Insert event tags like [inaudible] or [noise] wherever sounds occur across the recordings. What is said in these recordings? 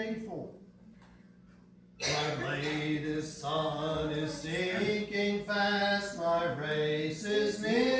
eighty-four. My latest sun is sinking fast, my race is nearly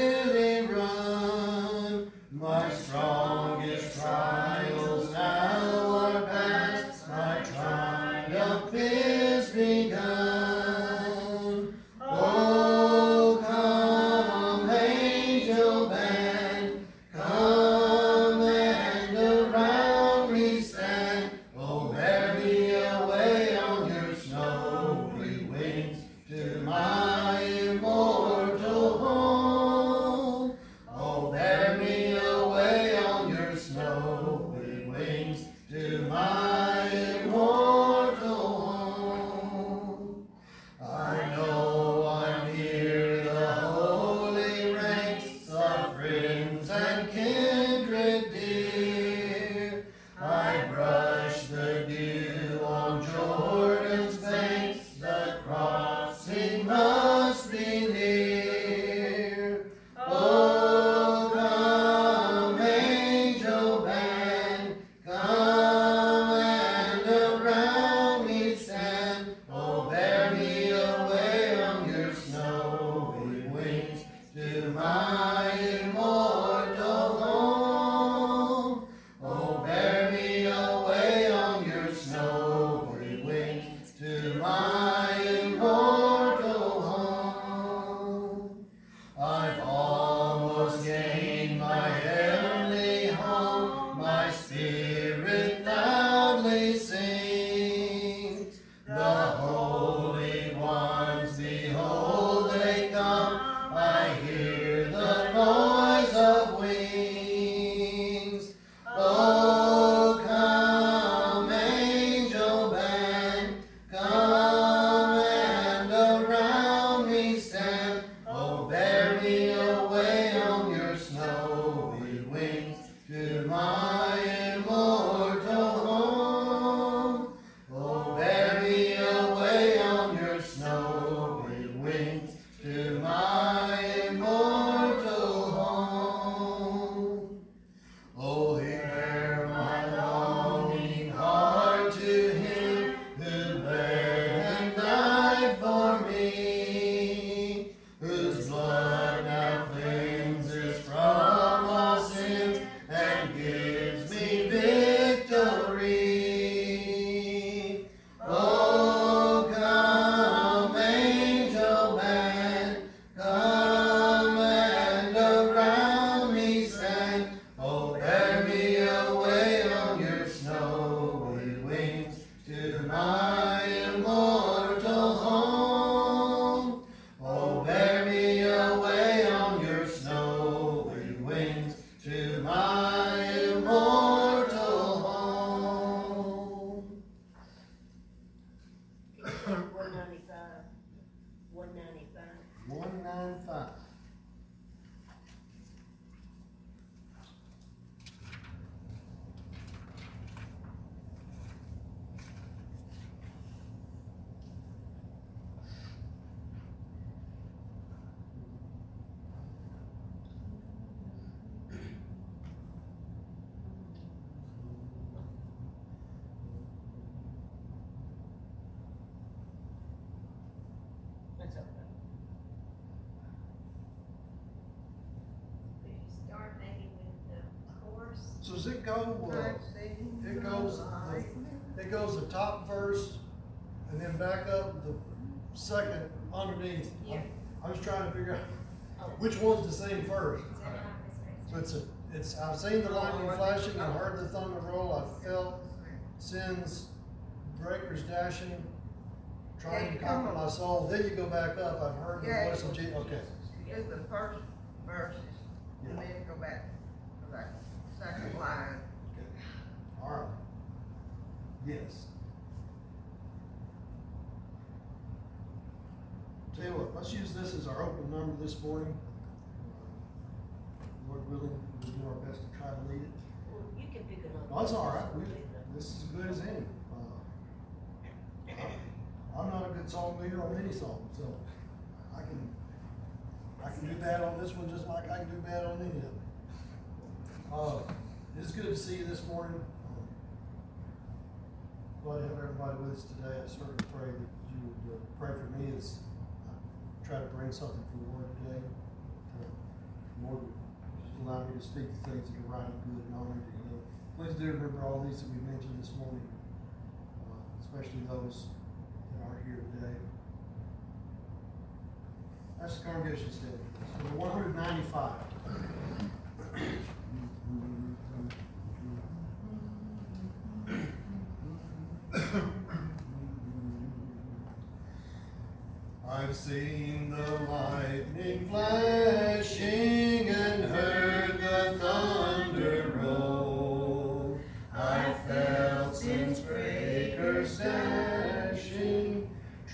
That's okay. Start maybe with the chorus. So does it go, uh, it goes, the- it goes the top verse and then back up the second underneath. Yeah. I was trying to figure out Oh, which one's the same first. Is that how So it's it's a, it's, I've seen the lightning flashing, I heard the thunder roll, I felt sins, breakers dashing, trying to conquer my soul, then you go back up, I've heard the voice of Jesus, okay. Is the first verses, and then go back to that second line. Okay. All right. Yes. Tell you what, let's use this as our open number this morning. Lord willing, we'll do our best to try to lead it. well, you can pick it up. No, it's all right, we, this is as good as any. I'm not a good song leader on any song, so I can I can do bad on this one just like I can do bad on any of them. Uh, it's good to see you this morning. Uh, glad to have everybody with us today. I certainly pray that you would uh, pray for me as I try to bring something from the Lord today. Uh, to Lord just allow me to speak the things that are right and good and honoring to Please do remember all these that we mentioned this morning, uh, especially those are here today. That's the congregation So, Number 195. I've seen the lightning flashing and heard the thunder roll. I felt in breaker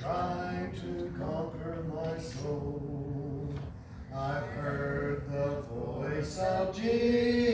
trying to conquer my soul. I've heard the voice of Jesus.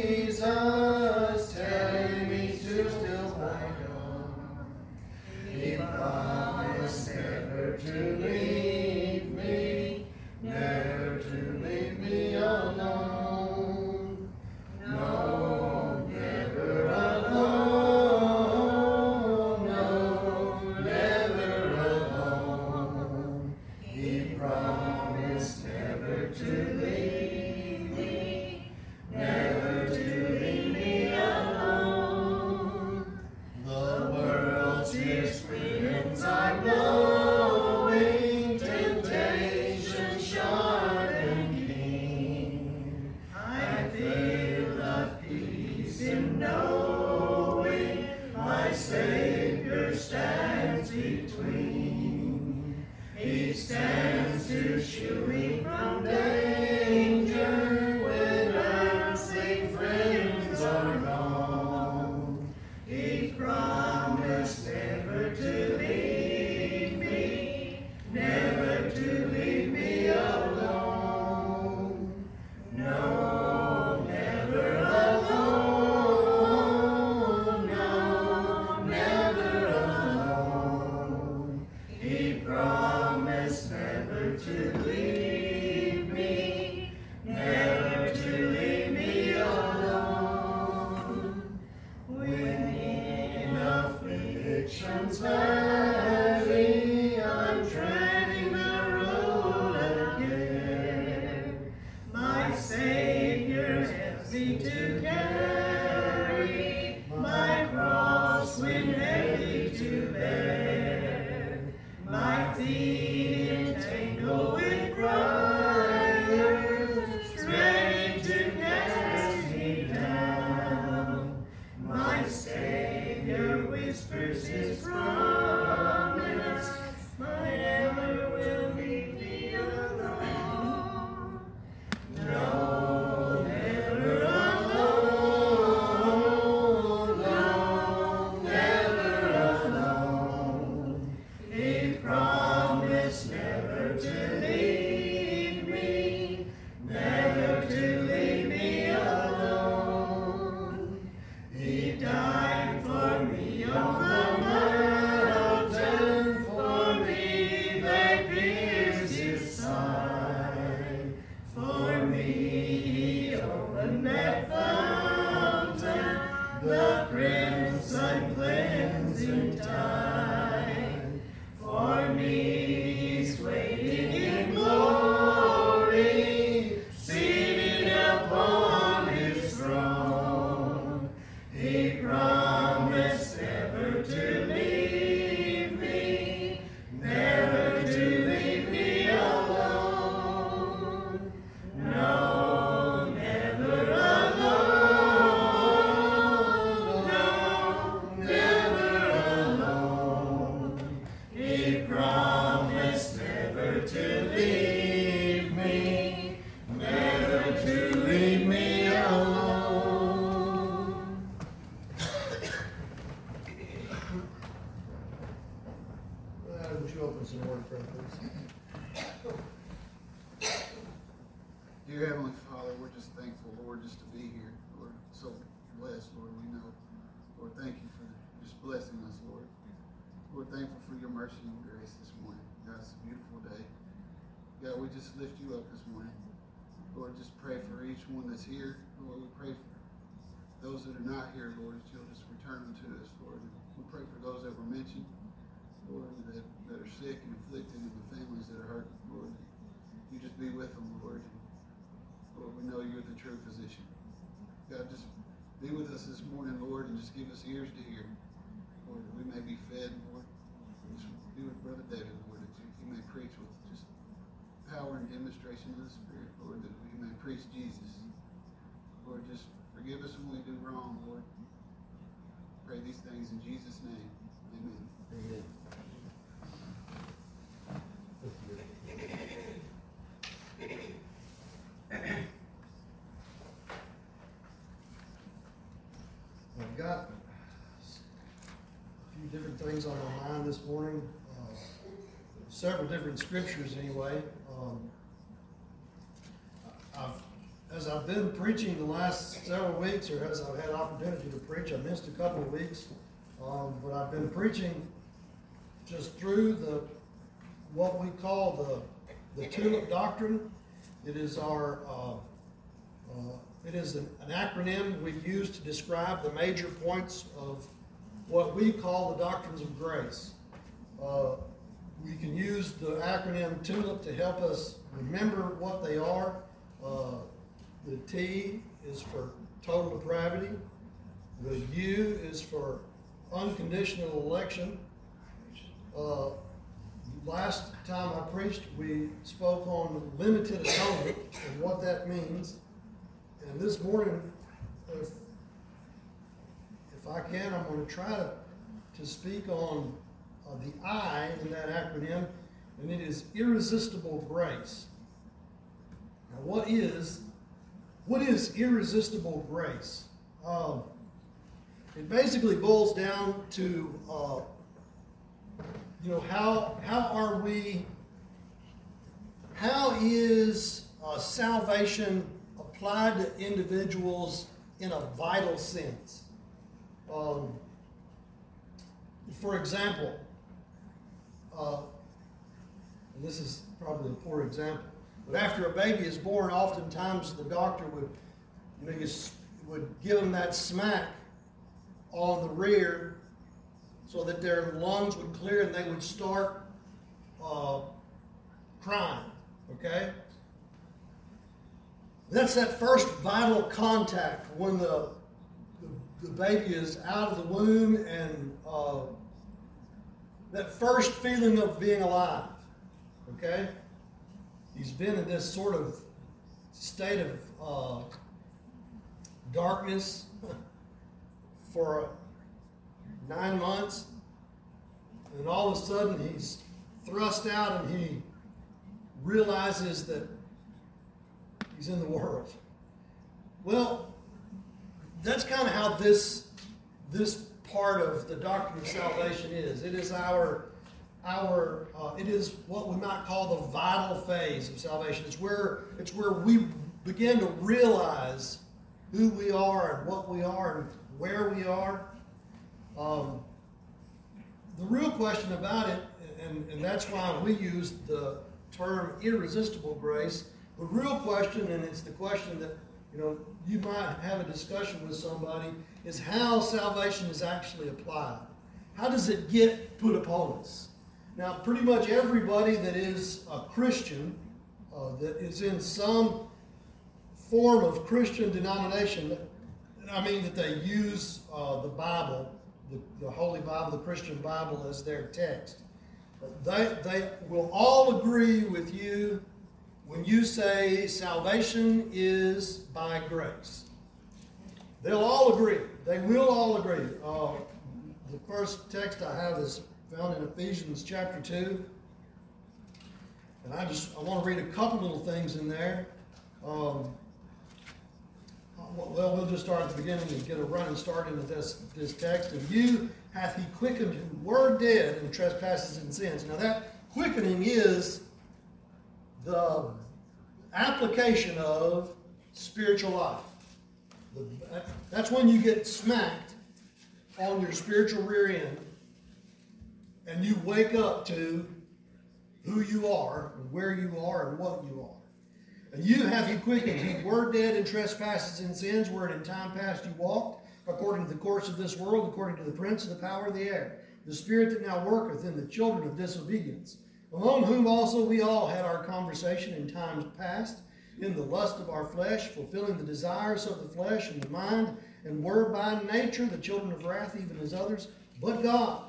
And demonstration of the Spirit, Lord, that we may preach Jesus. Lord, just forgive us when we do wrong, Lord. Pray these things in Jesus' name. Amen. Amen. I've got a few different things on my mind this morning, uh, several different scriptures anyway. Um, I've, been preaching the last several weeks, or as I've had opportunity to preach, I missed a couple of weeks, um, but I've been preaching just through the, what we call the, the tulip doctrine. It is our, uh, uh, it is an, an acronym we use to describe the major points of what we call the doctrines of grace. Uh, we can use the acronym TULIP to help us remember what they are. Uh, the T is for total depravity. The U is for unconditional election. Uh, last time I preached, we spoke on limited atonement and what that means. And this morning, if, if I can, I'm going to try to, to speak on uh, the I in that acronym, and it is irresistible grace. Now, what is what is irresistible grace? Um, it basically boils down to uh, you know how how are we how is uh, salvation applied to individuals in a vital sense um, for example uh, this is probably a poor example but after a baby is born oftentimes the doctor would you know you would give them that smack on the rear so that their lungs would clear and they would start uh, crying. Okay? That's that first vital contact when the, the, the baby is out of the womb and uh, that first feeling of being alive. Okay? He's been in this sort of state of uh, darkness [laughs] for nine months, and all of a sudden he's thrust out and he realizes that he's in the world. Well, that's kind of how this this part of the doctrine of salvation is. It is our our uh, it is what we might call the vital phase of salvation. It's where it's where we begin to realize who we are and what we are and where we are. Um, the real question about it, and, and that's why we use the term irresistible grace, the real question, and it's the question that you know you might have a discussion with somebody, is how salvation is actually applied. How does it get put upon us? Now, pretty much everybody that is a Christian, uh, that is in some form of Christian denomination, I mean that they use uh, the Bible, the, the Holy Bible, the Christian Bible, as their text. They, they will all agree with you when you say salvation is by grace. They'll all agree. They will all agree. Uh, the first text I have is found in Ephesians chapter 2. And I just I want to read a couple little things in there. Um, well, we'll just start at the beginning and get a running start into this, this text. And you hath he quickened who were dead in trespasses and sins. Now that quickening is the application of spiritual life. That's when you get smacked on your spiritual rear end and you wake up to who you are, and where you are, and what you are. And you have he quickened. You were dead in trespasses and sins, wherein in time past you walked, according to the course of this world, according to the prince of the power of the air, the spirit that now worketh in the children of disobedience, among whom also we all had our conversation in times past, in the lust of our flesh, fulfilling the desires of the flesh and the mind, and were by nature the children of wrath, even as others. But God,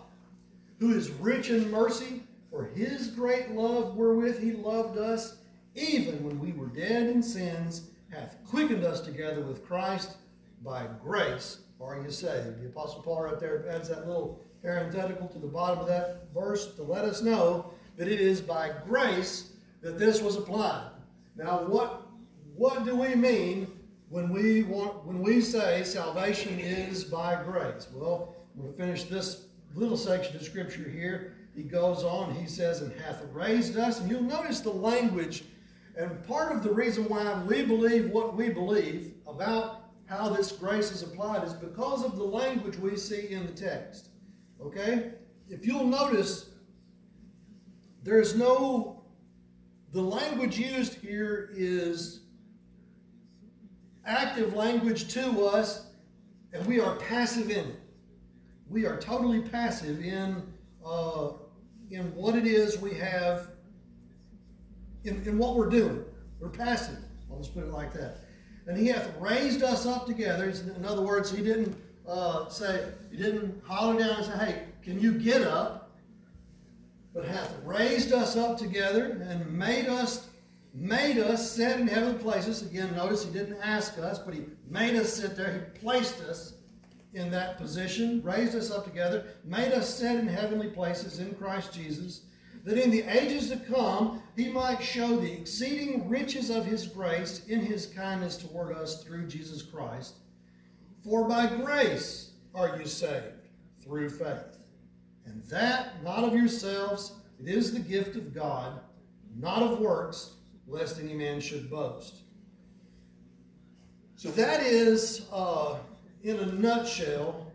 who is rich in mercy, for his great love wherewith he loved us, even when we were dead in sins, hath quickened us together with Christ. By grace are you saved. The Apostle Paul right there adds that little parenthetical to the bottom of that verse to let us know that it is by grace that this was applied. Now, what what do we mean when we want when we say salvation is by grace? Well, we'll finish this little section of scripture here. He goes on, he says, and hath raised us. And you'll notice the language. And part of the reason why we believe what we believe about how this grace is applied is because of the language we see in the text. Okay? If you'll notice, there's no, the language used here is active language to us, and we are passive in it. We are totally passive in, uh, in what it is we have, in, in what we're doing. We're passive. I'll just put it like that. And he hath raised us up together. In other words, he didn't uh, say, he didn't holler down and say, hey, can you get up? But hath raised us up together and made us made us sit in heavenly places. Again, notice he didn't ask us, but he made us sit there. He placed us in that position, raised us up together, made us sit in heavenly places in Christ Jesus, that in the ages to come he might show the exceeding riches of his grace in his kindness toward us through Jesus Christ. For by grace are you saved through faith. And that not of yourselves, it is the gift of God, not of works, lest any man should boast. So that is, uh, in a nutshell,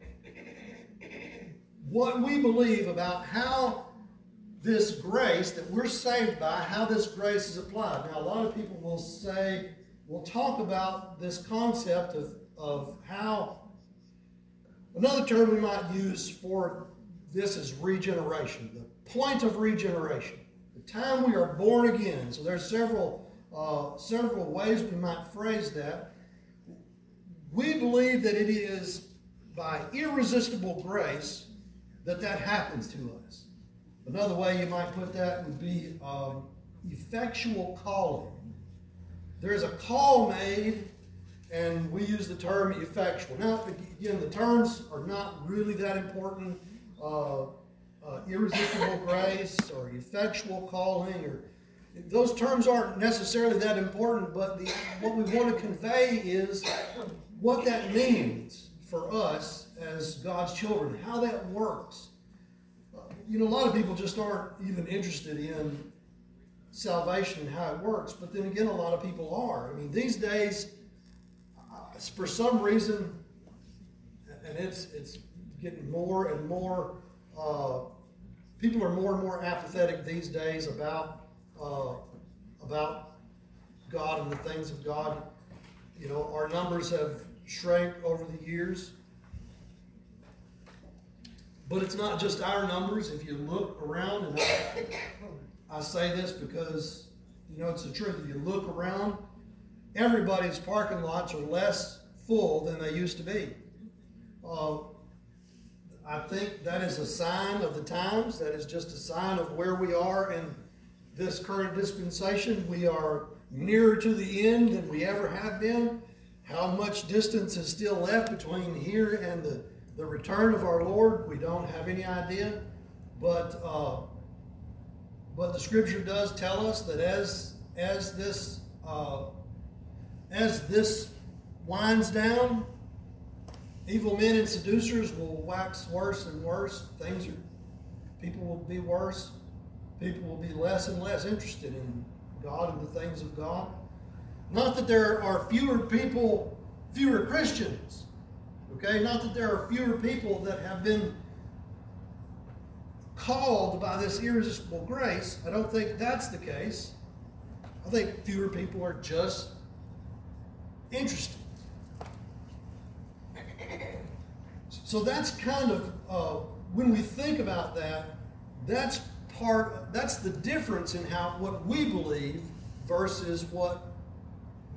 what we believe about how this grace that we're saved by, how this grace is applied. Now, a lot of people will say, will talk about this concept of, of how, another term we might use for this is regeneration, the point of regeneration the time we are born again. So there's several uh, several ways we might phrase that. We believe that it is by irresistible grace that that happens to us. Another way you might put that would be um, effectual calling. There is a call made, and we use the term effectual. Now, again, the terms are not really that important. Uh, uh, irresistible [laughs] grace or effectual calling or those terms aren't necessarily that important, but the, what we want to convey is what that means for us as God's children, how that works. You know, a lot of people just aren't even interested in salvation and how it works, but then again, a lot of people are. I mean, these days, uh, for some reason, and it's it's getting more and more uh, people are more and more apathetic these days about uh, about God and the things of God. You know, our numbers have shrank over the years. But it's not just our numbers. If you look around, and I, I say this because, you know, it's the truth. If you look around, everybody's parking lots are less full than they used to be. Uh, I think that is a sign of the times. That is just a sign of where we are in this current dispensation. We are nearer to the end than we ever have been. How much distance is still left between here and the, the return of our Lord? We don't have any idea. But uh, but the Scripture does tell us that as as this uh, as this winds down, Evil men and seducers will wax worse and worse. Things are, people will be worse. People will be less and less interested in God and the things of God. Not that there are fewer people, fewer Christians. Okay? Not that there are fewer people that have been called by this irresistible grace. I don't think that's the case. I think fewer people are just interested. So that's kind of uh, when we think about that, that's part, that's the difference in how, what we believe versus what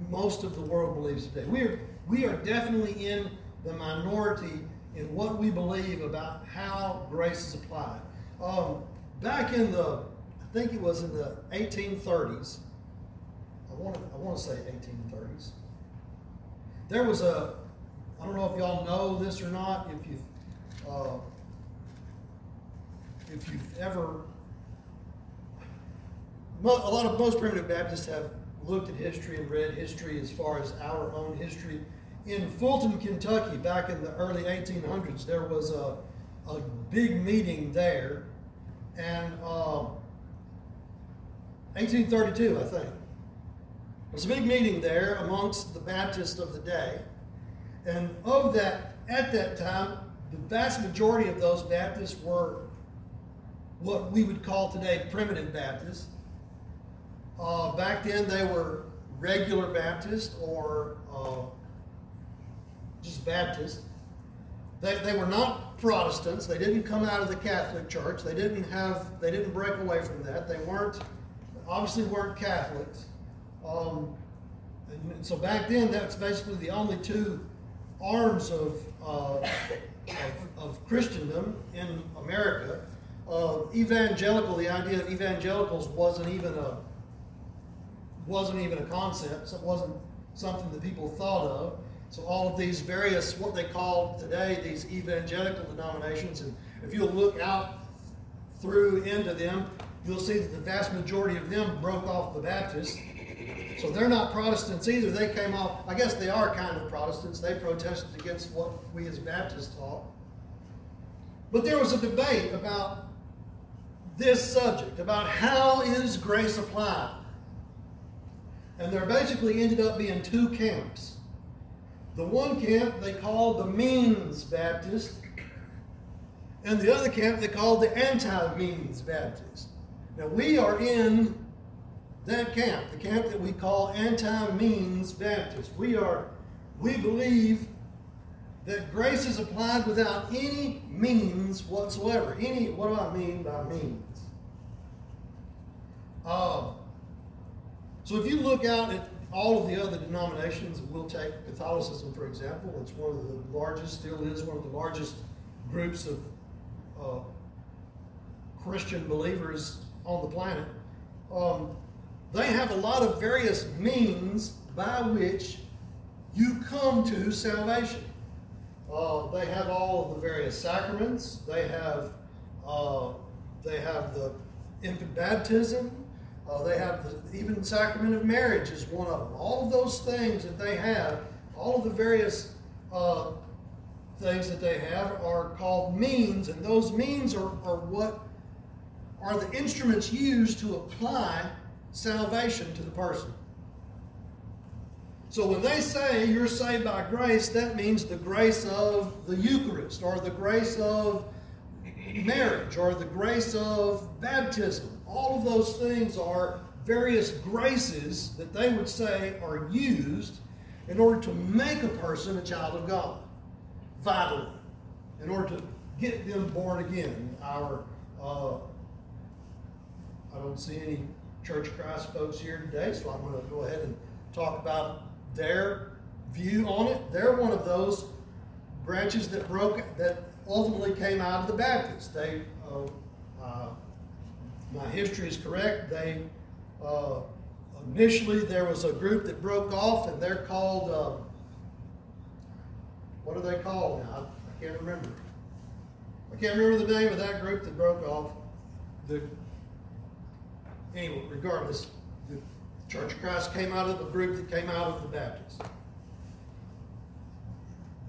most of the world believes today. We are, we are definitely in the minority in what we believe about how grace is applied. Um, back in the, I think it was in the 1830s, I want to, I want to say 1830s, there was a, I don't know if y'all know this or not, if you've, uh, if you've ever, a lot of most primitive Baptists have looked at history and read history as far as our own history. In Fulton, Kentucky, back in the early 1800s, there was a, a big meeting there, and uh, 1832, I think. There was a big meeting there amongst the Baptists of the day, and of that, at that time, the vast majority of those Baptists were what we would call today primitive Baptists. Uh, back then, they were regular Baptist or uh, just Baptist. They, they were not Protestants. They didn't come out of the Catholic Church. They didn't have. They didn't break away from that. They weren't obviously weren't Catholics. Um, so back then, that's basically the only two arms of, uh, of, of Christendom in America. Uh, evangelical, the idea of evangelicals wasn't even a wasn't even a concept. So it wasn't something that people thought of. So all of these various, what they call today, these evangelical denominations, and if you'll look out through into them, you'll see that the vast majority of them broke off the Baptists. So they're not Protestants either. They came off, I guess they are kind of Protestants. They protested against what we as Baptists taught. But there was a debate about this subject, about how is grace applied. And there basically ended up being two camps. The one camp they called the Means Baptist, and the other camp they called the Anti Means Baptist. Now we are in that camp, the camp that we call anti-means Baptist. We are, we believe that grace is applied without any means whatsoever. Any, what do I mean by means? Uh, so if you look out at all of the other denominations, we'll take Catholicism for example. It's one of the largest, still is one of the largest groups of uh, Christian believers on the planet. Um, they have a lot of various means by which you come to salvation. Uh, they have all of the various sacraments. They have uh, they have the infant baptism. Uh, they have the even sacrament of marriage is one of them. All of those things that they have, all of the various uh, things that they have are called means, and those means are, are what are the instruments used to apply salvation to the person. So when they say you're saved by grace, that means the grace of the Eucharist or the grace of marriage or the grace of baptism. All of those things are various graces that they would say are used in order to make a person a child of God, vitally, in order to get them born again. Our, uh, I don't see any Church of Christ folks here today, so I'm going to go ahead and talk about their view on it. They're one of those branches that broke that ultimately came out of the Baptists. They, uh, uh, my history is correct. They uh, initially there was a group that broke off, and they're called uh, what are they called now? I, I can't remember. I can't remember the name of that group that broke off. The anyway, regardless, the Church of Christ came out of a group that came out of the Baptists.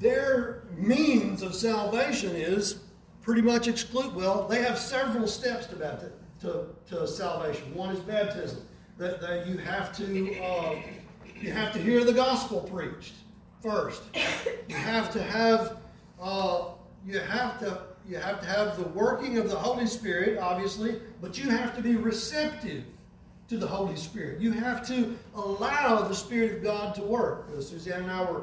Their means of salvation is pretty much exclude. Well, they have several steps to baptism, to, to salvation. One is baptism. That, that you have to uh, you have to hear the gospel preached first. You have to have uh, you have to you have to have the working of the Holy Spirit, obviously, but you have to be receptive to the Holy Spirit. You have to allow the Spirit of God to work. Suzanne and I were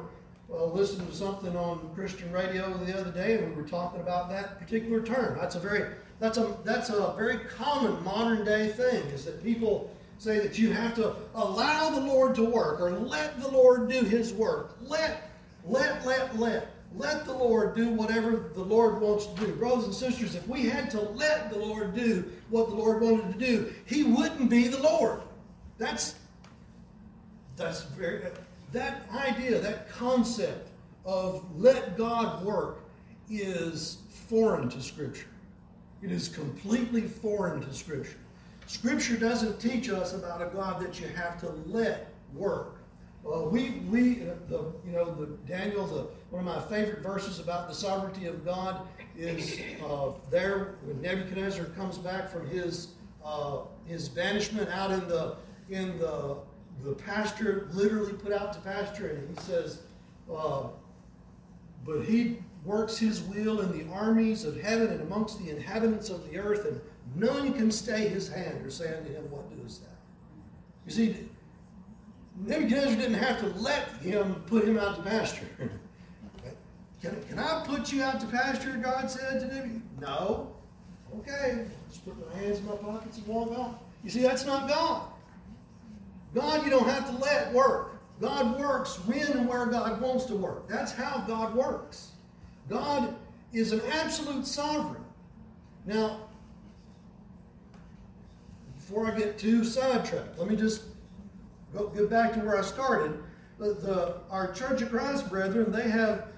uh, listened to something on Christian radio the other day, and we were talking about that particular term. That's a very that's a that's a very common modern day thing. Is that people say that you have to allow the Lord to work or let the Lord do His work. Let let let let let the Lord do whatever the Lord wants to do. Brothers and sisters, if we had to let the Lord do what the Lord wanted to do, He wouldn't be the Lord. That's that's very that idea, that concept of let God work is foreign to Scripture. It is completely foreign to Scripture. Scripture doesn't teach us about a God that you have to let work. Well, we, we, uh, the, you know, the Daniel, the, one of my favorite verses about the sovereignty of God is uh, there when Nebuchadnezzar comes back from his, uh, his banishment out in the, in the, the pasture, literally put out to pasture, and he says, uh, but he works his will in the armies of heaven and amongst the inhabitants of the earth, and none can stay his hand or say unto him, What doest thou? You see, Nebuchadnezzar didn't have to let him put him out to pasture. [laughs] can, can I put you out to pasture? God said to Nebuchadnezzar. No. Okay, just put my hands in my pockets and walk off. You see, that's not God. God, you don't have to let work. God works when and where God wants to work. That's how God works. God is an absolute sovereign. Now, before I get too sidetracked, let me just go get back to where I started. The, our Church of Christ brethren, they have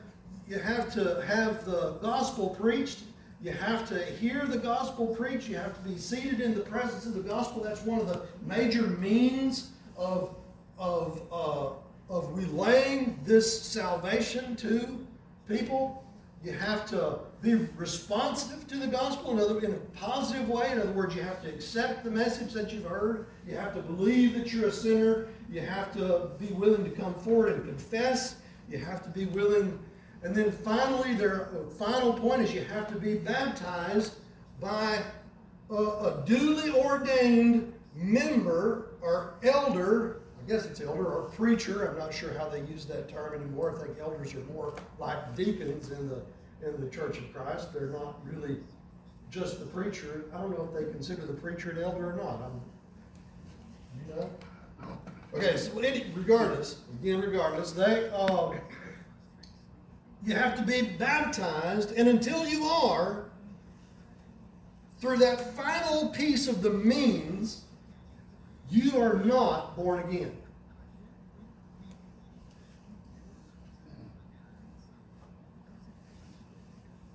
you have to have the gospel preached. You have to hear the gospel preached. You have to be seated in the presence of the gospel. That's one of the major means of of uh, of relaying this salvation to people. You have to be responsive to the gospel in, other, in a positive way. In other words, you have to accept the message that you've heard. You have to believe that you're a sinner. You have to be willing to come forward and confess. You have to be willing. And then finally, their final point is you have to be baptized by a, a duly ordained member or elder I guess it's elder or preacher. I'm not sure how they use that term anymore. I think elders are more like deacons in the in the Church of Christ. They're not really just the preacher. I don't know if they consider the preacher an elder or not. I'm, you know. Okay, so any, regardless, again, regardless, they um, you have to be baptized, and until you are, through that final piece of the means, you are not born again.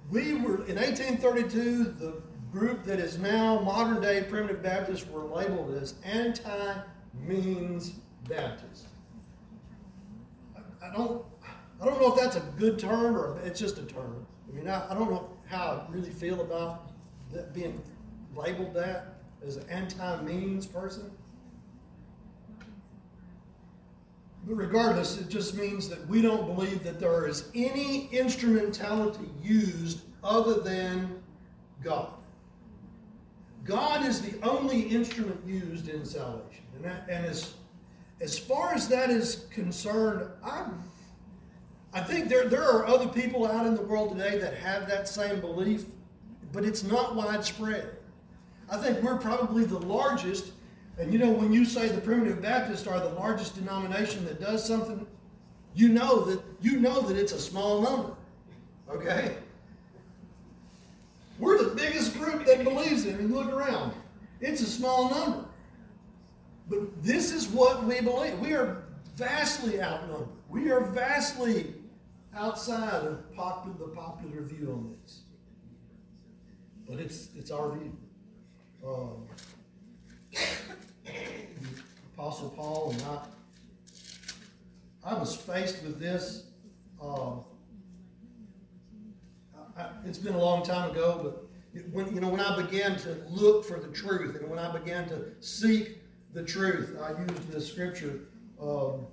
We were, in 1832, the group that is now modern day primitive Baptists were labeled as anti means Baptists. I, don't, I don't know if that's a good term or it's just a term. I mean, I, I don't know how I really feel about being labeled that as an anti means person. Regardless, it just means that we don't believe that there is any instrumentality used other than God. God is the only instrument used in salvation. And, that, and as, as far as that is concerned, i I think there, there are other people out in the world today that have that same belief, but it's not widespread. I think we're probably the largest and you know, when you say the primitive Baptists are the largest denomination that does something, you know that you know that it's a small number. Okay? We're the biggest group that believes in it. And look around. It's a small number. But this is what we believe. We are vastly outnumbered. We are vastly outside of popular, the popular view on this. But it's it's our view. Um, Apostle Paul and I, I was faced with this. Um, I, it's been a long time ago, but when you know when I began to look for the truth and when I began to seek the truth, I used this scripture. Um,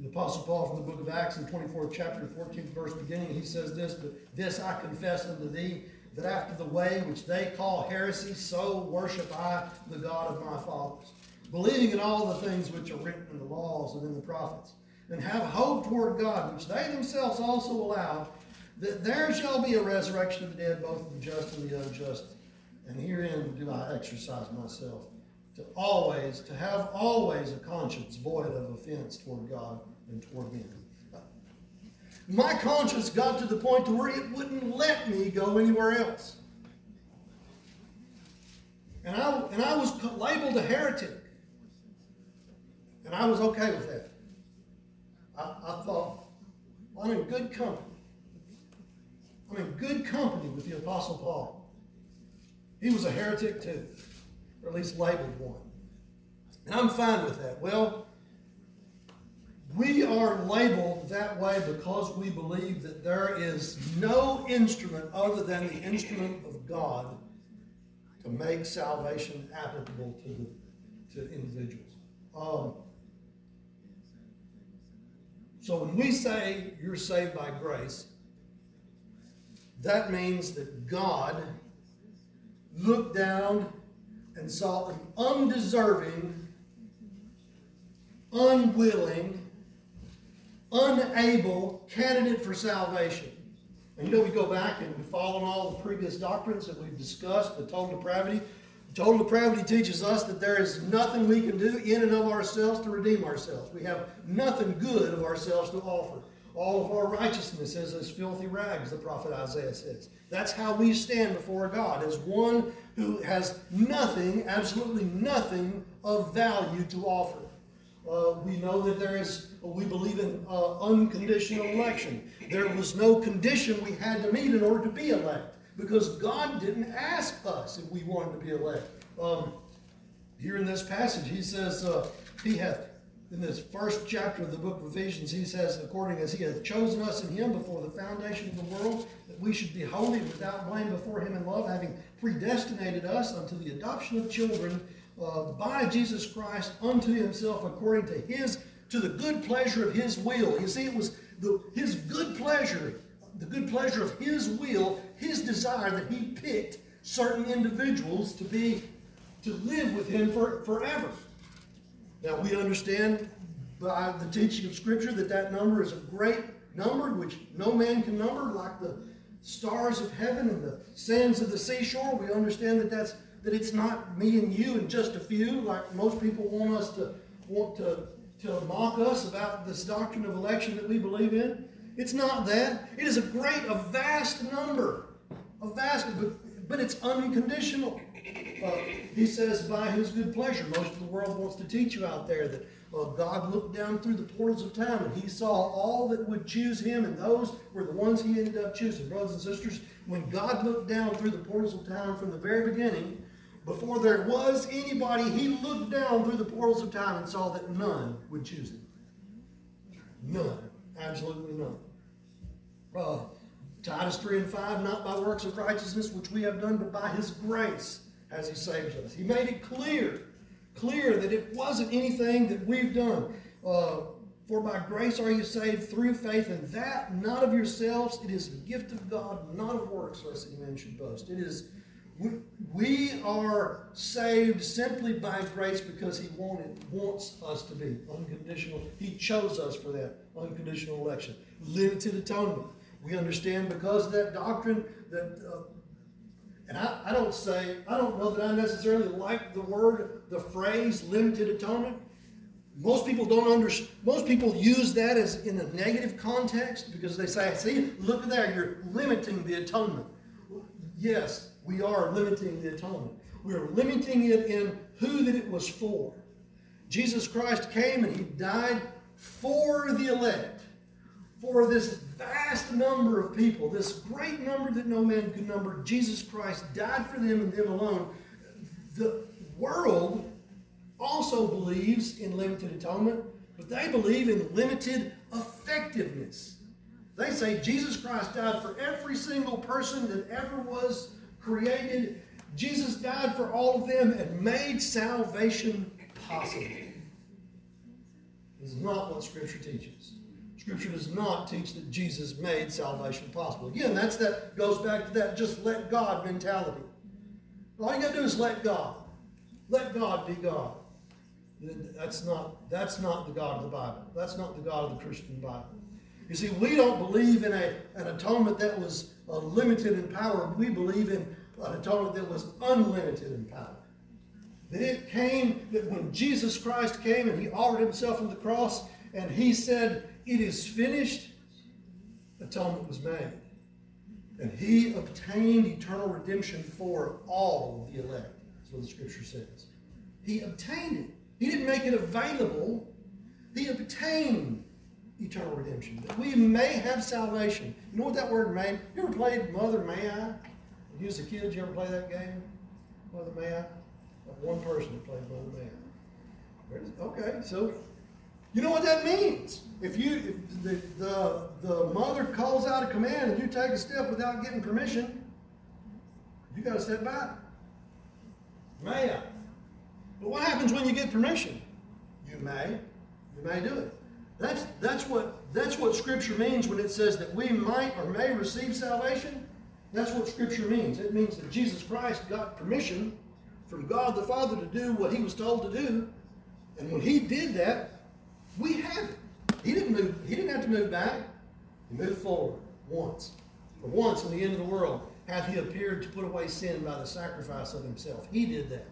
the Apostle Paul from the book of Acts in 24th chapter, 14th verse beginning, he says this, but this I confess unto thee, that after the way which they call heresy, so worship I the God of my fathers, believing in all the things which are written in the laws and in the prophets, and have hope toward God, which they themselves also allow, that there shall be a resurrection of the dead, both of the just and the unjust. And herein do I exercise myself to always, to have always a conscience void of offense toward God and toward men. My conscience got to the point to where it wouldn't let me go anywhere else. And I, and I was labeled a heretic. And I was okay with that. I, I thought, well, I'm in good company. I'm in good company with the Apostle Paul. He was a heretic too, or at least labeled one. And I'm fine with that. Well, we are labeled that way because we believe that there is no instrument other than the instrument of God to make salvation applicable to, the, to individuals. Um, so when we say you're saved by grace, that means that God looked down and saw an undeserving, unwilling, unable candidate for salvation. And you know, we go back and we follow all the previous doctrines that we've discussed, the total depravity. Total depravity teaches us that there is nothing we can do in and of ourselves to redeem ourselves. We have nothing good of ourselves to offer. All of our righteousness is as filthy rags, the prophet Isaiah says. That's how we stand before God, as one who has nothing, absolutely nothing of value to offer. Uh, we know that there is, we believe in uh, unconditional election. There was no condition we had to meet in order to be elect because God didn't ask us if we wanted to be elect. Um, here in this passage, he says, uh, He hath, in this first chapter of the book of Ephesians, he says, according as he hath chosen us in him before the foundation of the world, that we should be holy without blame before him in love, having predestinated us unto the adoption of children uh, by Jesus Christ unto himself according to his to the good pleasure of his will. You see, it was the, his good pleasure, the good pleasure of his will, his desire that he picked certain individuals to be to live with him for, forever. Now we understand by the teaching of Scripture that that number is a great number which no man can number, like the stars of heaven and the sands of the seashore. We understand that that's that it's not me and you and just a few, like most people want us to want to, to mock us about this doctrine of election that we believe in. It's not that. It is a great, a vast number. A vast, but, but it's unconditional. Uh, he says, by his good pleasure. Most of the world wants to teach you out there that uh, God looked down through the portals of time and he saw all that would choose him, and those were the ones he ended up choosing. Brothers and sisters, when God looked down through the portals of time from the very beginning, before there was anybody, he looked down through the portals of time and saw that none would choose him. None. Absolutely none. Uh, Titus 3 and 5, not by works of righteousness which we have done, but by his grace as he saved us. He made it clear, clear that it wasn't anything that we've done. Uh, for by grace are you saved through faith, and that not of yourselves. It is the gift of God, not of works, lest any man should boast. It is we, are saved simply by grace because He wanted, wants us to be unconditional. He chose us for that unconditional election. Limited atonement. We understand because of that doctrine that, uh, and I, I don't say, I don't know that I necessarily like the word, the phrase limited atonement. Most people don't understand, most people use that as in a negative context because they say, see, look at that, you're limiting the atonement. Yes, we are limiting the atonement. We are limiting it in who that it was for. Jesus Christ came and he died for the elect, for this vast number of people, this great number that no man could number. Jesus Christ died for them and them alone. The world also believes in limited atonement, but they believe in limited effectiveness. They say Jesus Christ died for every single person that ever was created. Jesus died for all of them and made salvation possible. This is not what Scripture teaches. Scripture does not teach that Jesus made salvation possible. Again, that's that goes back to that just let God mentality. All you gotta do is let God. Let God be God. That's not, that's not the God of the Bible. That's not the God of the Christian Bible. You see, we don't believe in a, an atonement that was uh, limited in power. We believe in an atonement that was unlimited in power. That it came, that when Jesus Christ came and he offered himself on the cross and he said, It is finished, atonement was made. And he obtained eternal redemption for all of the elect. That's what the scripture says. He obtained it. He didn't make it available, he obtained eternal redemption. That we may have salvation. You know what that word may? You ever played Mother May I? You as a kid, you ever play that game? Mother May I? Like one person that played Mother May I. Okay, so you know what that means. If you if the, the the mother calls out a command and you take a step without getting permission, you got to step back. May I? But what happens when you get permission? You may, you may do it. That's that's what that's what Scripture means when it says that we might or may receive salvation. That's what Scripture means. It means that Jesus Christ got permission from God the Father to do what He was told to do, and when He did that, we have it. He didn't move. He didn't have to move back. He moved forward once. For once in the end of the world, hath He appeared to put away sin by the sacrifice of Himself. He did that.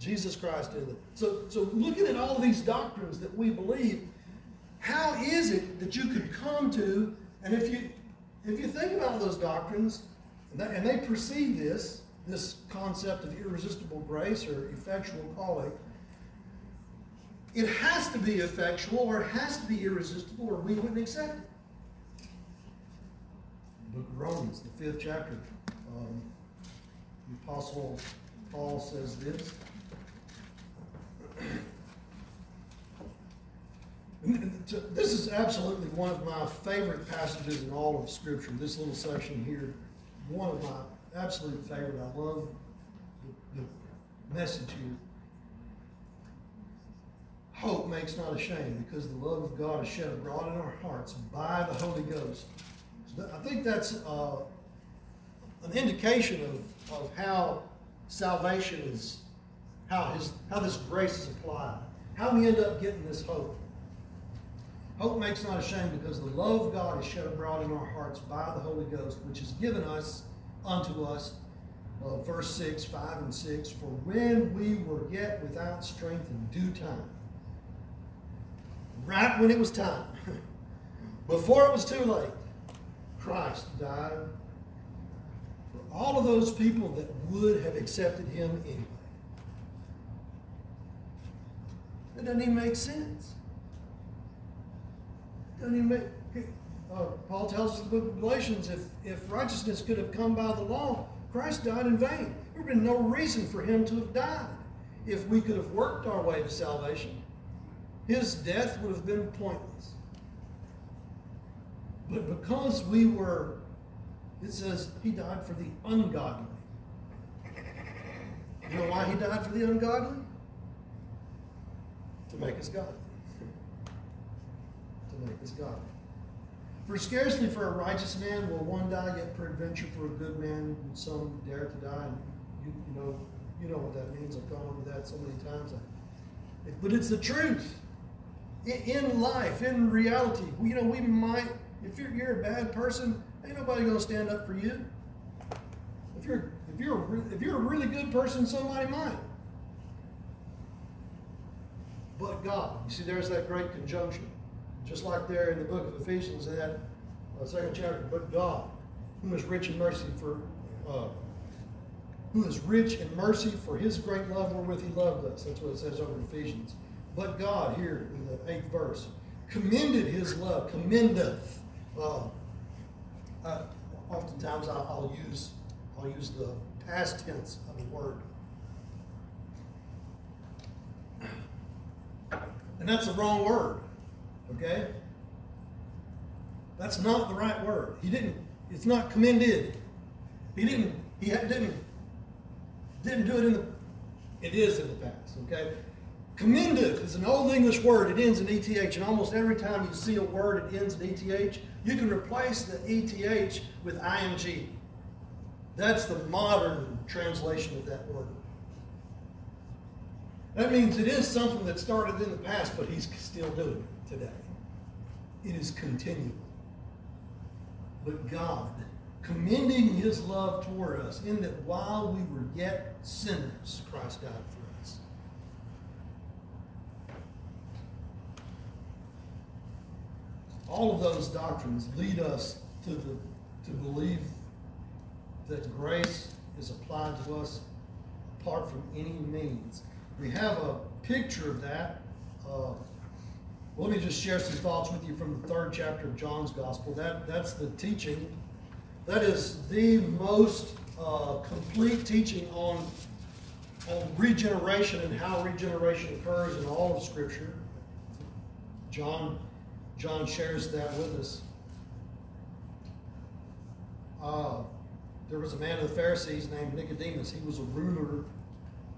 Jesus Christ did that. So, so looking at all these doctrines that we believe, how is it that you could come to, and if you if you think about those doctrines, and, they precede this, this concept of irresistible grace or effectual calling, it has to be effectual or it has to be irresistible or we wouldn't accept it. The book of Romans, the fifth chapter, um, the Apostle Paul says this. [clears throat] [laughs] This is absolutely one of my favorite passages in all of Scripture. This little section here, one of my absolute favorite. I love the, the message here. Hope makes not ashamed because the love of God is shed abroad in our hearts by the Holy Ghost. I think that's uh, an indication of, of how salvation is, how, his, how this grace is applied, how we end up getting this hope. Hope makes not ashamed because the love of God is shed abroad in our hearts by the Holy Ghost, which is given us unto us. Uh, verse 6, 5 and 6. For when we were yet without strength in due time, right when it was time, [laughs] before it was too late, Christ died for all of those people that would have accepted him anyway. That doesn't even make sense. Even make. Uh, Paul tells the book of Galatians if, if righteousness could have come by the law, Christ died in vain. There would have been no reason for him to have died if we could have worked our way to salvation. His death would have been pointless. But because we were, it says he died for the ungodly. You know why he died for the ungodly? To make us godly make us godly. For scarcely for a righteous man will one die, yet peradventure for a good man would some dare to die. And you, you know, you know what that means. I've gone over that so many times. I, but it's the truth. In, life, in reality, we, you know, we might. If you're, you're a bad person, ain't nobody gonna stand up for you. If you're if you're if you're a really good person, somebody might. But God, you see, there's that great conjunction. Just like there in the book of Ephesians, in that uh, second chapter, but God, who is rich in mercy for, uh, who is rich in mercy for his great love wherewith he loved us. That's what it says over in Ephesians. But God, here in the eighth verse, commended his love, commendeth. Uh, uh, oftentimes I'll use I'll use the past tense of the word. And that's the wrong word. Okay? That's not the right word. He didn't, it's not commended. He didn't, he didn't, didn't do it in the, it is in the past, okay? Commended is an old English word. It ends in ETH, and almost every time you see a word that ends in ETH, you can replace the ETH with ING. That's the modern translation of that word. That means it is something that started in the past, but he's still doing it today. It is continual. But God, commending his love toward us, in that while we were yet sinners, Christ died for us. All of those doctrines lead us to, the, to believe that grace is applied to us apart from any means. We have a picture of that. Uh, let me just share some thoughts with you from the third chapter of John's Gospel. That, that's the teaching. That is the most uh, complete teaching on, on regeneration and how regeneration occurs in all of Scripture. John, John shares that with us. Uh, there was a man of the Pharisees named Nicodemus. He was a ruler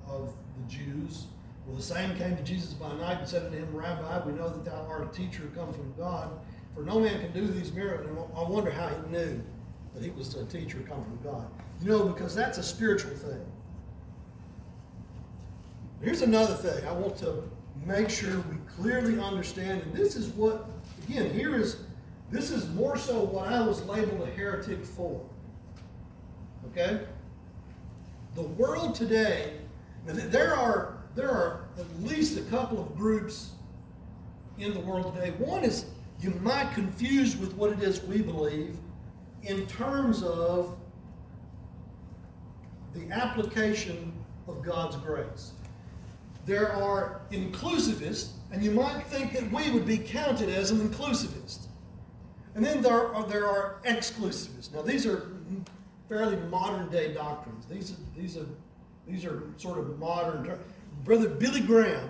of the Jews. Well, the same came to Jesus by night and said unto him, Rabbi, we know that thou art a teacher come from God, for no man can do these miracles. And I wonder how he knew that he was a teacher come from God. You know, because that's a spiritual thing. Here's another thing I want to make sure we clearly understand, and this is what, again, here is, this is more so what I was labeled a heretic for. Okay? The world today, there are there are at least a couple of groups in the world today. One is you might confuse with what it is we believe in terms of the application of God's grace. There are inclusivists, and you might think that we would be counted as an inclusivist. And then there are, there are exclusivists. Now, these are fairly modern day doctrines. These are, these are, these are sort of modern. Brother Billy Graham,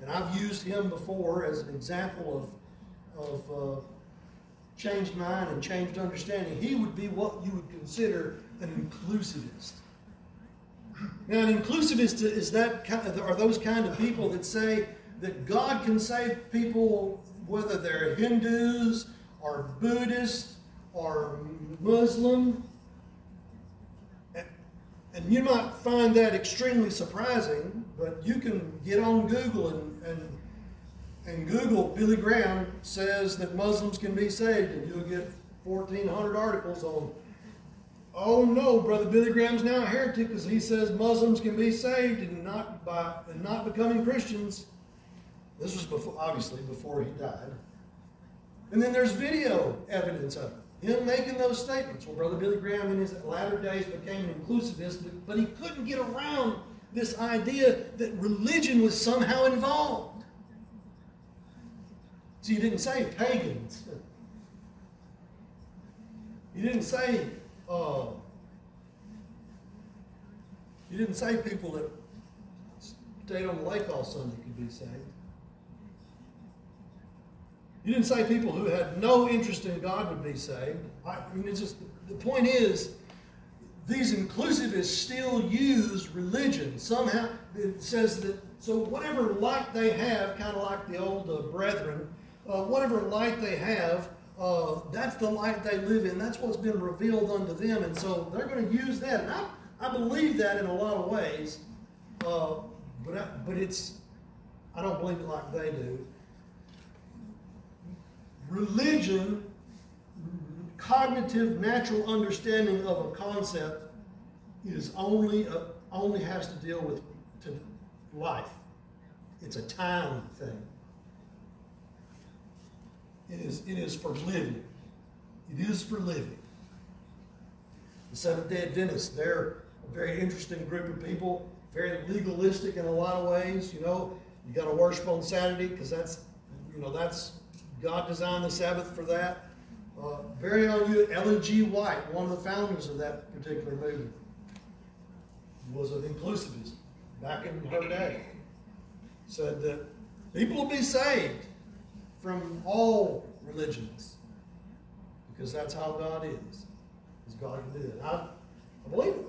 and I've used him before as an example of, of uh, changed mind and changed understanding. He would be what you would consider an inclusivist. Now, an inclusivist is that kind of, are those kind of people that say that God can save people whether they're Hindus or Buddhists or Muslim. And you might find that extremely surprising, but you can get on Google and, and, and Google Billy Graham says that Muslims can be saved, and you'll get 1,400 articles on Oh no, brother Billy Graham's now a heretic because he says Muslims can be saved and not by and not becoming Christians. This was before, obviously before he died. And then there's video evidence of. Him making those statements. Well, Brother Billy Graham in his latter days became an inclusivist, but he couldn't get around this idea that religion was somehow involved. So you didn't say pagans. You didn't say uh, he didn't say people that stayed on the lake all Sunday could be saved. You didn't say people who had no interest in God would be saved. I mean, it's just the point is, these inclusivists still use religion. Somehow, it says that, so whatever light they have, kind of like the old uh, brethren, uh, whatever light they have, uh, that's the light they live in. That's what's been revealed unto them. And so they're going to use that. And I, I believe that in a lot of ways. Uh, but, I, but it's, I don't believe it like they do. Religion, cognitive, natural understanding of a concept is only, a, only has to deal with to life. It's a time thing. It is, it is for living. It is for living. The Seventh day Adventists, they're a very interesting group of people, very legalistic in a lot of ways. You know, you got to worship on Saturday because that's, you know, that's, God designed the Sabbath for that. Uh, very unusual. Ellen G. White, one of the founders of that particular movement, was an inclusivist back in her day. Said that people will be saved from all religions because that's how God is. Because God can do it. I, I believe it.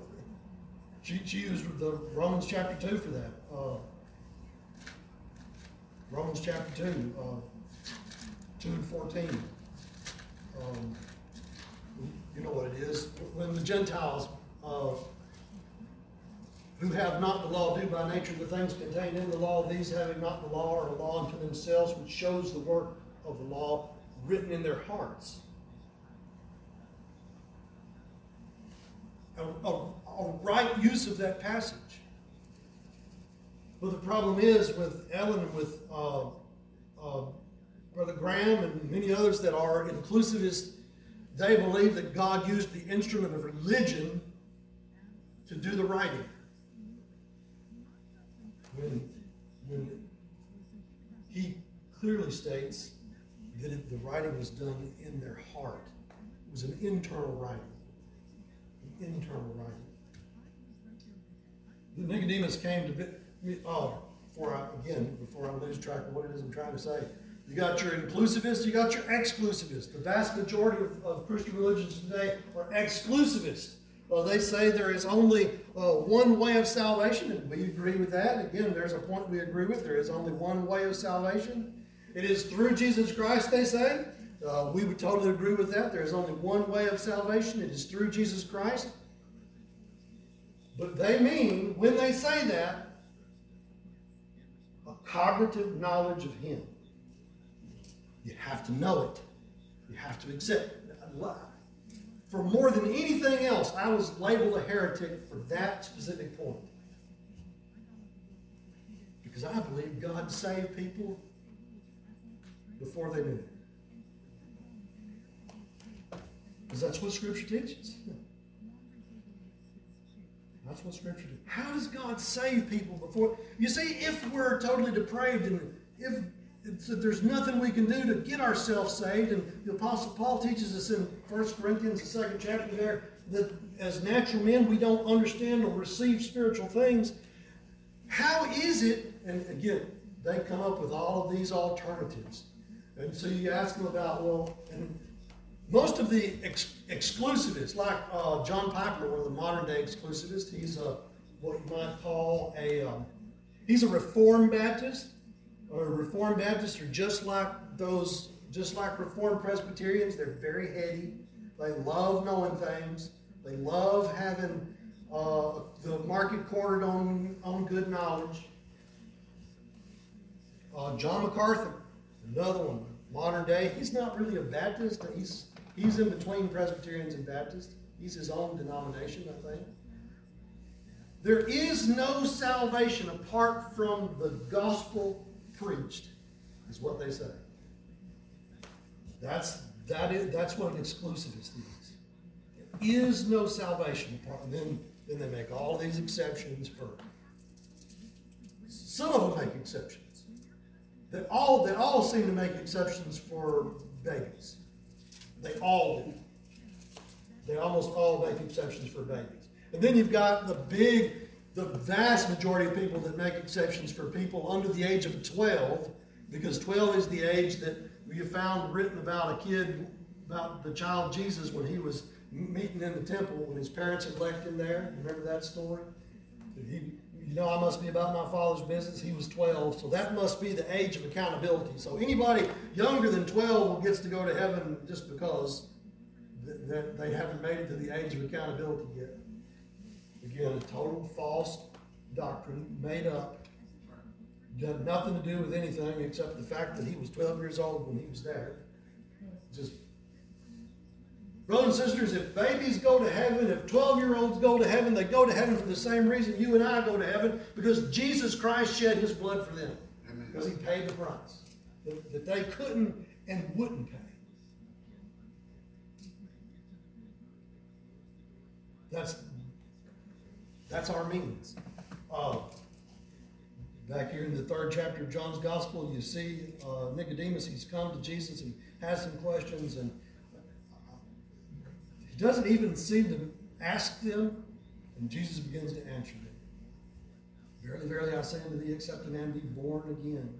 She, she used the Romans chapter 2 for that. Uh, Romans chapter 2, uh, 2 and 14. Um, you know what it is. When the Gentiles uh, who have not the law do by nature the things contained in the law, these having not the law are a law unto themselves, which shows the work of the law written in their hearts. A, a, a right use of that passage. But the problem is with Ellen and with uh, uh, Brother Graham and many others that are inclusivists, they believe that God used the instrument of religion to do the writing. When, when he clearly states that the writing was done in their heart. It was an internal writing. An internal writing. Nicodemus came to be, oh, uh, before I, again, before I lose track of what it is I'm trying to say. You got your inclusivists, you got your exclusivists. The vast majority of, of Christian religions today are exclusivists. Well, they say there is only uh, one way of salvation, and we agree with that. Again, there's a point we agree with. There is only one way of salvation. It is through Jesus Christ, they say. Uh, we would totally agree with that. There is only one way of salvation. It is through Jesus Christ. But they mean, when they say that, a cognitive knowledge of Him. You have to know it. You have to accept. For more than anything else, I was labeled a heretic for that specific point. Because I believe God saved people before they knew it. Because that's what Scripture teaches. That's what Scripture teaches. How does God save people before? You see, if we're totally depraved and if there's nothing we can do to get ourselves saved, and the Apostle Paul teaches us in 1 Corinthians, the second chapter there, that as natural men we don't understand or receive spiritual things. How is it, and again, they come up with all of these alternatives. And so you ask them about, well, and most of the ex- exclusivists, like uh, John Piper, one of the modern day exclusivists, he's a, what you might call a, um, he's a Reformed Baptist. Or Reformed Baptists are just like those, just like Reformed Presbyterians. They're very heady. They love knowing things. They love having uh, the market cornered on, on good knowledge. Uh, John MacArthur, another one, modern day. He's not really a Baptist. He's he's in between Presbyterians and Baptists. He's his own denomination, I think. There is no salvation apart from the gospel preached, is what they say. That's that is that's what an exclusivist is. There is no salvation apart. And then then they make all these exceptions for. Some of them make exceptions. They all they all seem to make exceptions for babies. They all do. They almost all make exceptions for babies. And then you've got the big, the vast majority of people that make exceptions for people under the age of 12, because 12 is the age that you found written about a kid, about the child Jesus when he was meeting in the temple when his parents had left him there. Remember that story? He, you know, I must be about my father's business. He was 12, so that must be the age of accountability. So anybody younger than 12 gets to go to heaven just because th- th- they haven't made it to the age of accountability yet. Again, a total false doctrine, made up, got nothing to do with anything except the fact that he was 12 years old when he was there. Just Brothers and sisters, if babies go to heaven, if 12 year olds go to heaven, they go to heaven for the same reason you and I go to heaven because Jesus Christ shed his blood for them. Amen. Because he paid the price that, that they couldn't and wouldn't pay. That's, that's our means. Uh, back here in the third chapter of John's Gospel, you see uh, Nicodemus, he's come to Jesus and has some questions and he doesn't even seem to ask them, and Jesus begins to answer them. Verily, verily, I say unto thee, except a man be born again,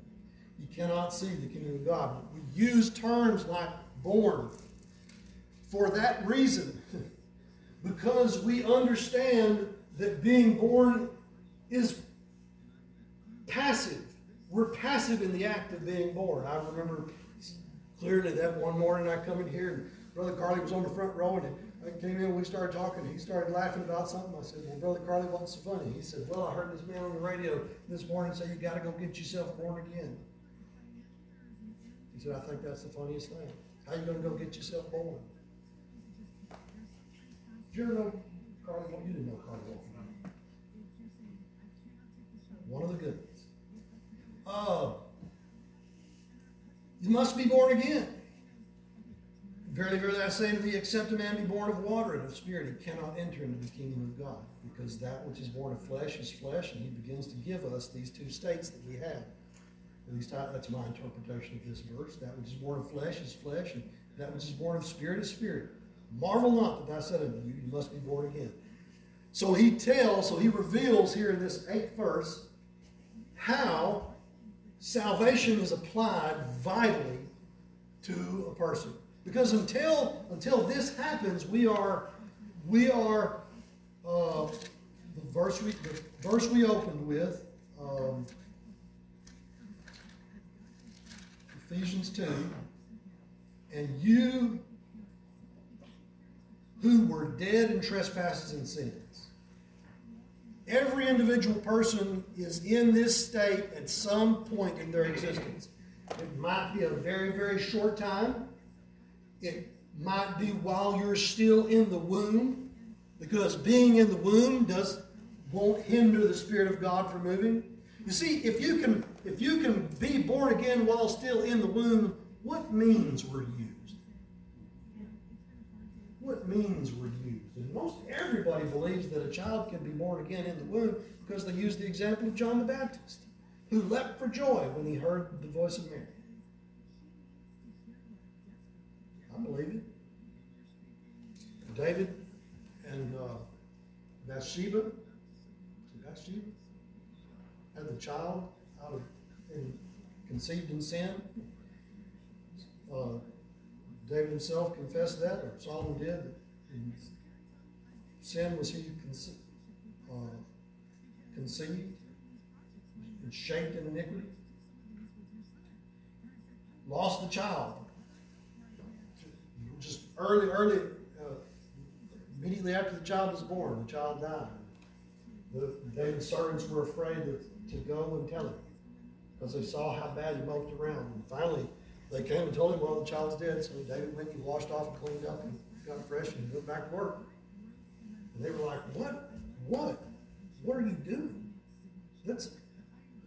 he cannot see the kingdom of God. We use terms like born for that reason, [laughs] because we understand that being born is passive. We're passive in the act of being born. I remember clearly that one morning I come in here and Brother Carly was on the front row and I came in, and we started talking, he started laughing about something, I said, well, Brother Carly, what's so funny? He said, well, I heard this man on the radio this morning say you gotta go get yourself born again. He said, I think that's the funniest thing. How you gonna go get yourself born? Did you know Carly, you didn't know Carly. One of the good ones. Uh, you must be born again. Verily, verily, I say unto thee, except a man be born of water and of spirit, he cannot enter into the kingdom of God. Because that which is born of flesh is flesh, and he begins to give us these two states that we have. At least I, that's my interpretation of this verse. That which is born of flesh is flesh, and that which is born of spirit is spirit. Marvel not that I said unto you, you must be born again. So he tells, so he reveals here in this eighth verse how salvation is applied vitally to a person. Because until until this happens, we are we are uh, the verse we the verse we opened with um, Ephesians two, and you who were dead in trespasses and sins. Every individual person is in this state at some point in their existence. It might be a very, very short time. It might be while you're still in the womb, because being in the womb does won't hinder the Spirit of God from moving. You see, if you can if you can be born again while still in the womb, what means were used? What means were used? And most everybody believes that a child can be born again in the womb because they use the example of John the Baptist, who leapt for joy when he heard the voice of Mary. I believe it. David and uh, Bathsheba, Bathsheba, had the child out of and conceived in sin. Uh, David himself confessed that, or Solomon did, in sin was he conce- uh, conceived and shaped in iniquity. Lost the child. Just early, early, uh, immediately after the child was born, the child died. The David's servants were afraid to, to go and tell him because they saw how bad he moped around. And finally, they came and told him, well, the child's dead. So David went and washed off and cleaned up and got fresh and went back to work. And they were like, what? What? What are you doing? That's,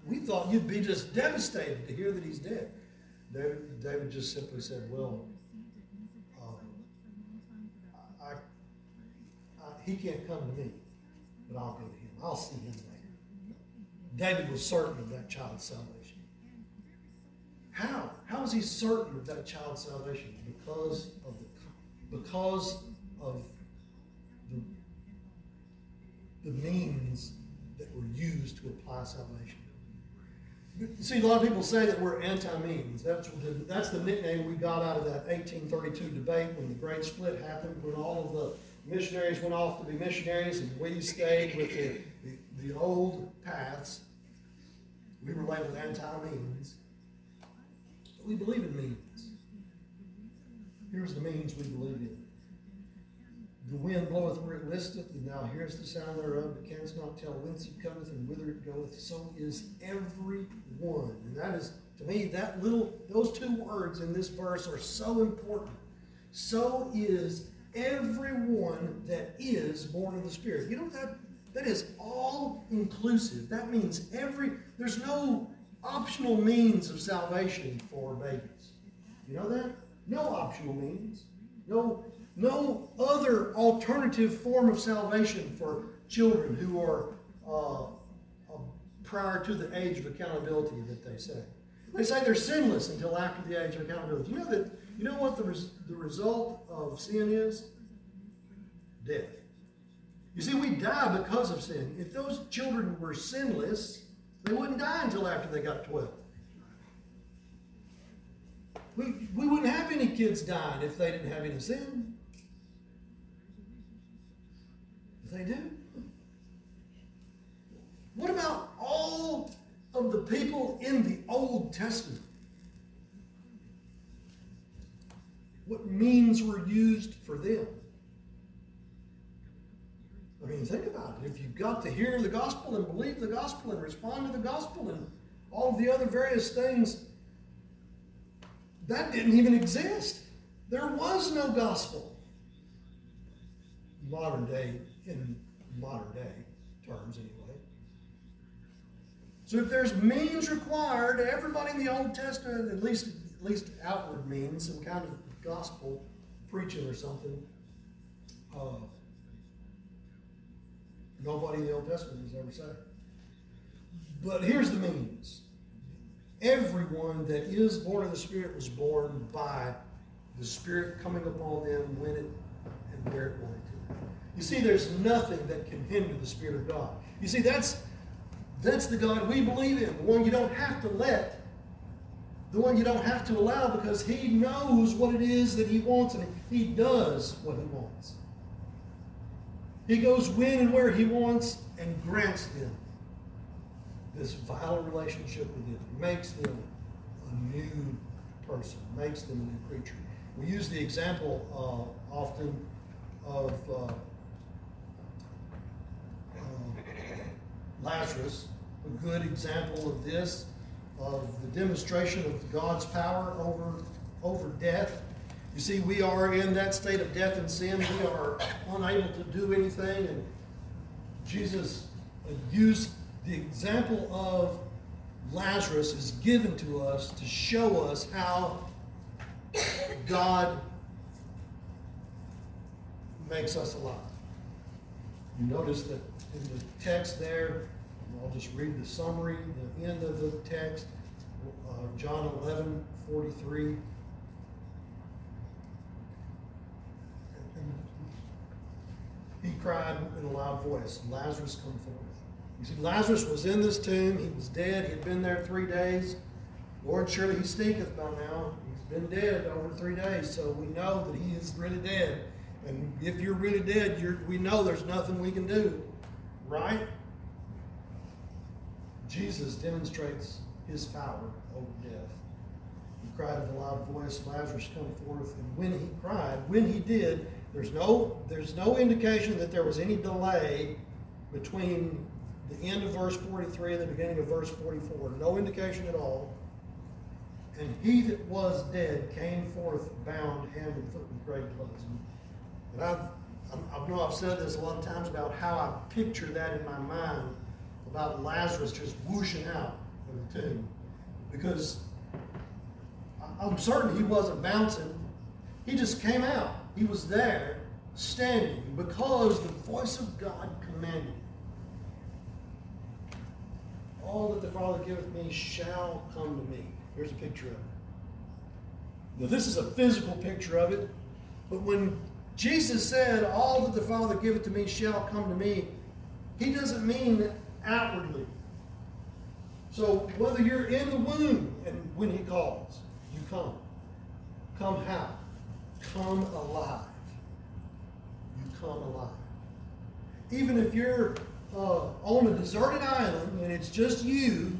we thought you'd be just devastated to hear that he's dead. David, David just simply said, well, um, I, I, he can't come to me, but I'll go to him. I'll see him later. David was certain of that child's salvation. How? How is he certain of that child's salvation? Because of the because of the means that were used to apply salvation. See, a lot of people say that we're anti-means. That's the, that's the nickname we got out of that 1832 debate when the great split happened, when all of the missionaries went off to be missionaries and we stayed with the, the, the old paths. We were labeled anti-means. But we believe in means. Here's the means we believe in. The wind bloweth where it listeth, and thou hearest the sound thereof, but canst not tell whence it cometh and whither it goeth. So is every one. And that is, to me, that little, those two words in this verse are so important. So is everyone that is born of the Spirit. You know that that is all inclusive. That means every there's no optional means of salvation for babies. You know that? No optional means. No no other alternative form of salvation for children who are uh, uh, prior to the age of accountability that they say. They say they're sinless until after the age of accountability. You know that you know what the, res- the result of sin is? Death. You see, we die because of sin. If those children were sinless, they wouldn't die until after they got 12. We, we wouldn't have any kids dying if they didn't have any sin. But they do. What about all of the people in the Old Testament? What means were used for them? I mean, think about it. If you've got to hear the gospel and believe the gospel and respond to the gospel and all of the other various things, that didn't even exist. There was no gospel. Modern day, in modern day terms, anyway. So if there's means required, everybody in the Old Testament, at least at least outward means, some kind of gospel preaching or something. Uh, nobody in the Old Testament has ever said. But here's the means. Everyone that is born of the Spirit was born by the Spirit coming upon them when it and where it wanted. You see, there's nothing that can hinder the Spirit of God. You see, that's that's the God we believe in, the one you don't have to let, the one you don't have to allow because He knows what it is that He wants and He does what He wants. He goes when and where He wants and grants them this vital relationship with Him, makes them a new person, makes them a new creature. We use the example uh, often of uh, Lazarus, a good example of this, of the demonstration of God's power over, over death. You see, we are in that state of death and sin. We are unable to do anything. And Jesus used the example of Lazarus is given to us to show us how God makes us alive. You notice that in the text there, I'll just read the summary, the end of the text, uh, John 11, 43. He cried in a loud voice, Lazarus, come forth. You see, Lazarus was in this tomb. He was dead. He had been there three days. Lord, surely he stinketh by now. He's been dead over three days, so we know that he is really dead. And if you're really dead, you're, we know there's nothing we can do, right? Jesus demonstrates his power over death. He cried with a loud voice, Lazarus, come forth. And when he cried, when he did, there's no, there's no indication that there was any delay between the end of verse 43 and the beginning of verse 44. No indication at all. And he that was dead came forth bound hand and foot with great clothes. And I've, I know I've said this a lot of times about how I picture that in my mind about Lazarus just whooshing out of the tomb. Because I'm certain he wasn't bouncing. He just came out. He was there, standing, because the voice of God commanded. All that the Father giveth me shall come to me. Here's a picture of it. Now, this is a physical picture of it, but when Jesus said, All that the Father giveth to me shall come to me, he doesn't mean outwardly. So whether you're in the womb and when he calls, you come. Come how? Come alive. You come alive. Even if you're uh, on a deserted island and it's just you,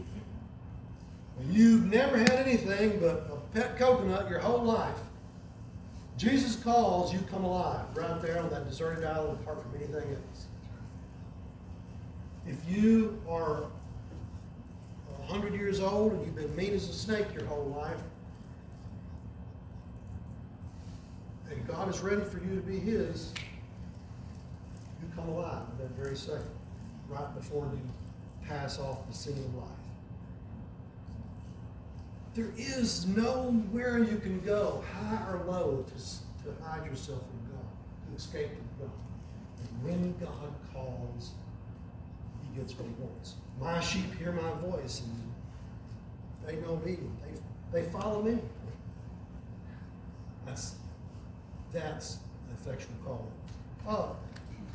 and you've never had anything but a pet coconut your whole life, Jesus calls, you come alive right there on that deserted island apart from anything else. If you are 100 years old and you've been mean as a snake your whole life, and God is ready for you to be His, you come alive at that very second, right before you pass off the scene of life. There is nowhere you can go, high or low, to, to hide yourself from God, to escape from God. And when God calls, Gets what He wants. My sheep hear my voice, and they know me. They, they follow me. That's that's effectual calling. Oh,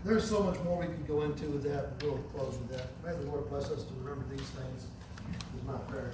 there's so much more we could go into with that, but we'll close with that. May the Lord bless us to remember these things. Is my prayer.